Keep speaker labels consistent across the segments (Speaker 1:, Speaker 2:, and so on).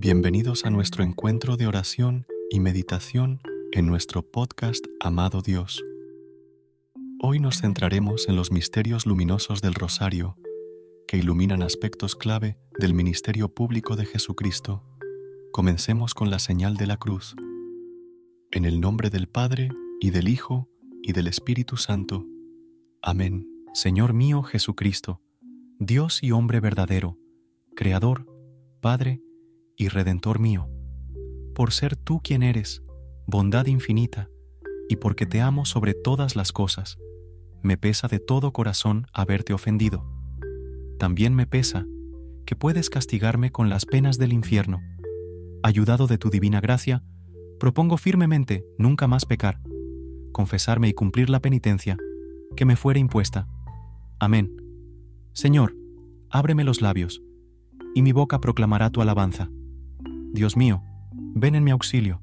Speaker 1: Bienvenidos a nuestro encuentro de oración y meditación en nuestro podcast Amado Dios. Hoy nos centraremos en los misterios luminosos del Rosario, que iluminan aspectos clave del ministerio público de Jesucristo. Comencemos con la señal de la cruz. En el nombre del Padre, y del Hijo, y del Espíritu Santo. Amén.
Speaker 2: Señor mío Jesucristo, Dios y hombre verdadero, Creador, Padre y Redentor mío, por ser tú quien eres, bondad infinita, y porque te amo sobre todas las cosas, me pesa de todo corazón haberte ofendido. También me pesa que puedes castigarme con las penas del infierno. Ayudado de tu divina gracia, propongo firmemente nunca más pecar, confesarme y cumplir la penitencia que me fuere impuesta. Amén. Señor, ábreme los labios, y mi boca proclamará tu alabanza. Dios mío, ven en mi auxilio.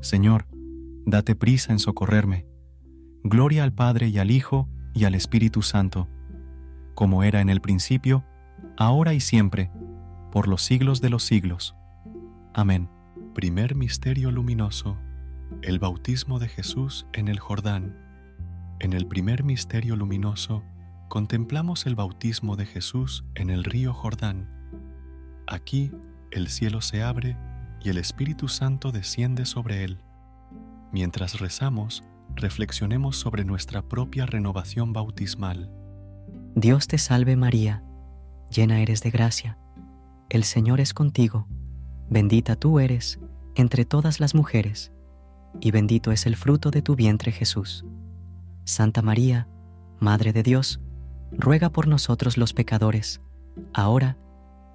Speaker 2: Señor, date prisa en socorrerme. Gloria al Padre y al Hijo y al Espíritu Santo, como era en el principio, ahora y siempre, por los siglos de los siglos. Amén.
Speaker 1: Primer Misterio Luminoso. El bautismo de Jesús en el Jordán. En el primer misterio luminoso, contemplamos el bautismo de Jesús en el río Jordán. Aquí el cielo se abre y el Espíritu Santo desciende sobre él. Mientras rezamos, reflexionemos sobre nuestra propia renovación bautismal.
Speaker 3: Dios te salve María, llena eres de gracia, el Señor es contigo, bendita tú eres entre todas las mujeres, y bendito es el fruto de tu vientre Jesús. Santa María, Madre de Dios, ruega por nosotros los pecadores, ahora y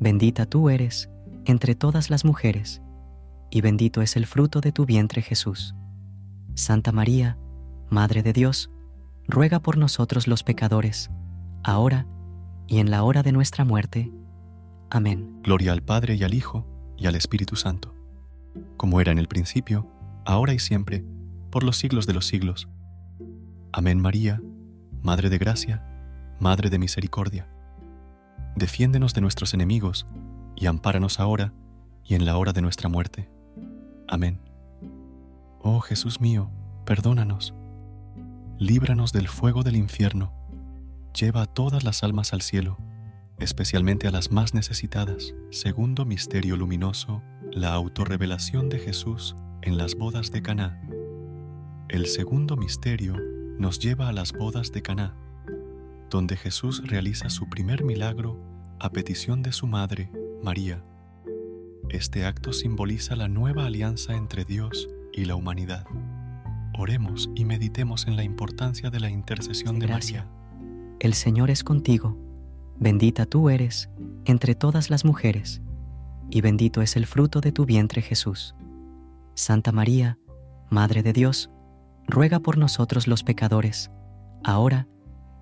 Speaker 3: bendita tú eres entre todas las mujeres, y bendito es el fruto de tu vientre Jesús. Santa María, Madre de Dios, ruega por nosotros los pecadores, ahora y en la hora de nuestra muerte. Amén.
Speaker 1: Gloria al Padre y al Hijo y al Espíritu Santo, como era en el principio, ahora y siempre, por los siglos de los siglos. Amén María, Madre de Gracia, Madre de Misericordia. Defiéndenos de nuestros enemigos y ampáranos ahora y en la hora de nuestra muerte. Amén. Oh Jesús mío, perdónanos. Líbranos del fuego del infierno. Lleva a todas las almas al cielo, especialmente a las más necesitadas. Segundo misterio luminoso, la autorrevelación de Jesús en las bodas de Caná. El segundo misterio nos lleva a las bodas de Caná, donde Jesús realiza su primer milagro a petición de su madre, María. Este acto simboliza la nueva alianza entre Dios y la humanidad. Oremos y meditemos en la importancia de la intercesión de María.
Speaker 3: El Señor es contigo, bendita tú eres entre todas las mujeres, y bendito es el fruto de tu vientre Jesús. Santa María, Madre de Dios, ruega por nosotros los pecadores, ahora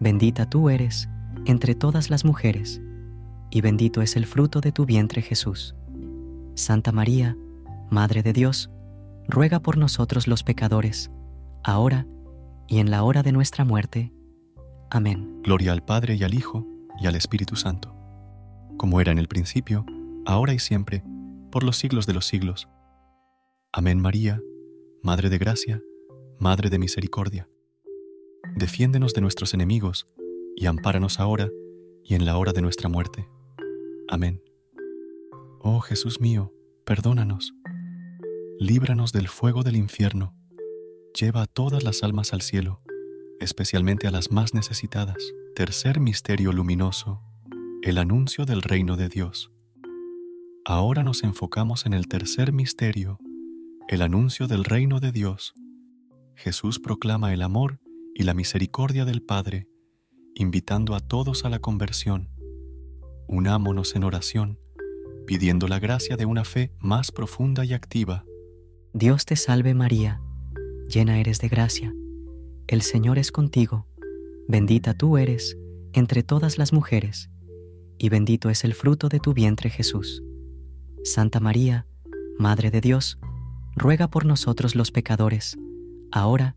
Speaker 3: bendita tú eres entre todas las mujeres, y bendito es el fruto de tu vientre Jesús. Santa María, Madre de Dios, ruega por nosotros los pecadores, ahora y en la hora de nuestra muerte. Amén.
Speaker 1: Gloria al Padre y al Hijo y al Espíritu Santo, como era en el principio, ahora y siempre, por los siglos de los siglos. Amén María, Madre de Gracia, Madre de Misericordia. Defiéndenos de nuestros enemigos y ampáranos ahora y en la hora de nuestra muerte. Amén. Oh Jesús mío, perdónanos. Líbranos del fuego del infierno. Lleva a todas las almas al cielo, especialmente a las más necesitadas. Tercer misterio luminoso el anuncio del reino de Dios. Ahora nos enfocamos en el tercer misterio, el anuncio del reino de Dios. Jesús proclama el amor y la misericordia del Padre, invitando a todos a la conversión. Unámonos en oración, pidiendo la gracia de una fe más profunda y activa.
Speaker 3: Dios te salve María, llena eres de gracia, el Señor es contigo, bendita tú eres entre todas las mujeres, y bendito es el fruto de tu vientre Jesús. Santa María, Madre de Dios, ruega por nosotros los pecadores, ahora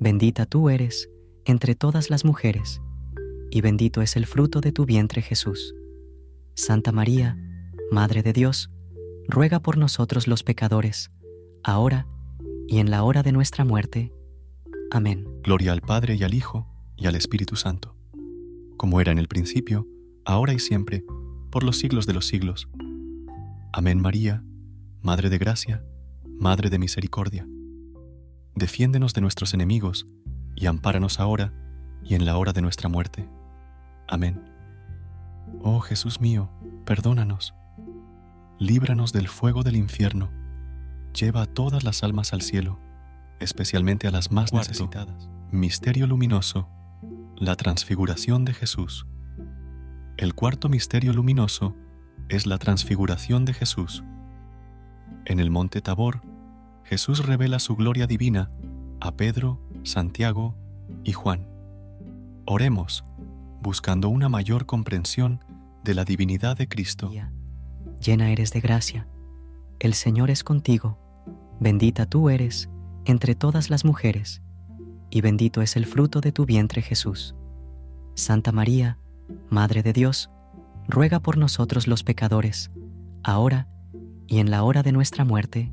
Speaker 3: Bendita tú eres entre todas las mujeres, y bendito es el fruto de tu vientre Jesús. Santa María, Madre de Dios, ruega por nosotros los pecadores, ahora y en la hora de nuestra muerte. Amén.
Speaker 1: Gloria al Padre y al Hijo y al Espíritu Santo, como era en el principio, ahora y siempre, por los siglos de los siglos. Amén María, Madre de Gracia, Madre de Misericordia defiéndenos de nuestros enemigos, y ampáranos ahora y en la hora de nuestra muerte. Amén. Oh Jesús mío, perdónanos. Líbranos del fuego del infierno. Lleva a todas las almas al cielo, especialmente a las más necesitadas. Misterio luminoso. La transfiguración de Jesús. El cuarto misterio luminoso es la transfiguración de Jesús. En el monte Tabor, Jesús revela su gloria divina a Pedro, Santiago y Juan. Oremos, buscando una mayor comprensión de la divinidad de Cristo.
Speaker 3: Llena eres de gracia, el Señor es contigo, bendita tú eres entre todas las mujeres, y bendito es el fruto de tu vientre Jesús. Santa María, Madre de Dios, ruega por nosotros los pecadores, ahora y en la hora de nuestra muerte.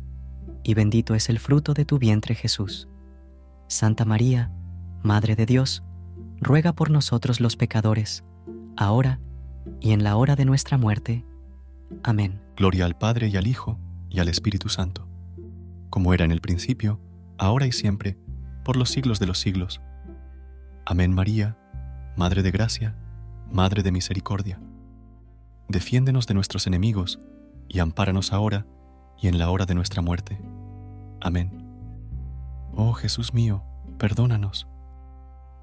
Speaker 3: y bendito es el fruto de tu vientre Jesús. Santa María, Madre de Dios, ruega por nosotros los pecadores, ahora y en la hora de nuestra muerte. Amén.
Speaker 1: Gloria al Padre y al Hijo y al Espíritu Santo, como era en el principio, ahora y siempre, por los siglos de los siglos. Amén María, Madre de Gracia, Madre de Misericordia. Defiéndenos de nuestros enemigos y ampáranos ahora y en la hora de nuestra muerte. Amén. Oh Jesús mío, perdónanos.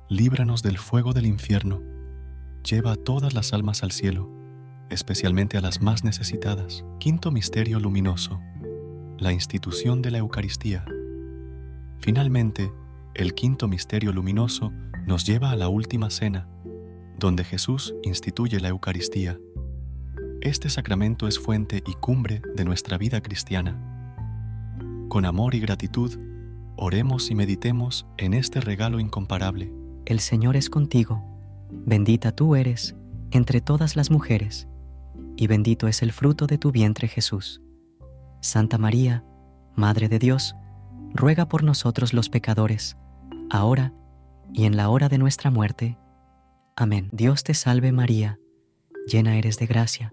Speaker 1: Líbranos del fuego del infierno. Lleva a todas las almas al cielo, especialmente a las más necesitadas. Quinto Misterio Luminoso. La institución de la Eucaristía. Finalmente, el quinto misterio luminoso nos lleva a la última cena, donde Jesús instituye la Eucaristía. Este sacramento es fuente y cumbre de nuestra vida cristiana. Con amor y gratitud, oremos y meditemos en este regalo incomparable.
Speaker 3: El Señor es contigo, bendita tú eres entre todas las mujeres, y bendito es el fruto de tu vientre Jesús. Santa María, Madre de Dios, ruega por nosotros los pecadores, ahora y en la hora de nuestra muerte. Amén. Dios te salve María, llena eres de gracia,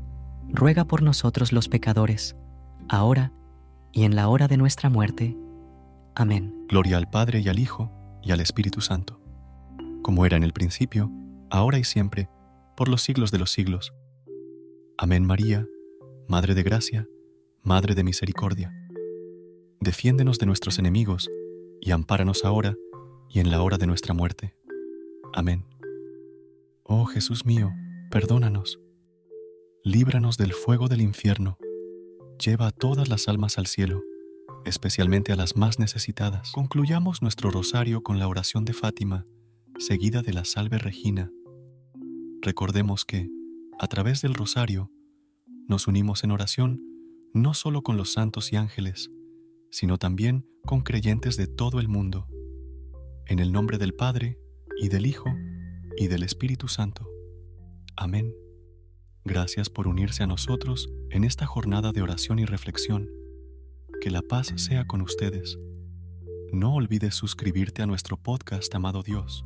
Speaker 3: ruega por nosotros los pecadores, ahora y en la hora de nuestra muerte. Amén.
Speaker 1: Gloria al Padre y al Hijo y al Espíritu Santo, como era en el principio, ahora y siempre, por los siglos de los siglos. Amén María, Madre de Gracia, Madre de Misericordia. Defiéndenos de nuestros enemigos y ampáranos ahora y en la hora de nuestra muerte. Amén. Oh Jesús mío, perdónanos. Líbranos del fuego del infierno. Lleva a todas las almas al cielo, especialmente a las más necesitadas. Concluyamos nuestro rosario con la oración de Fátima, seguida de la Salve Regina Recordemos que, a través del rosario, nos unimos en oración no solo con los santos y ángeles, sino también con creyentes de todo el mundo. En el nombre del Padre, y del Hijo, y del Espíritu Santo. Amén. Gracias por unirse a nosotros en esta jornada de oración y reflexión. Que la paz sea con ustedes. No olvides suscribirte a nuestro podcast, amado Dios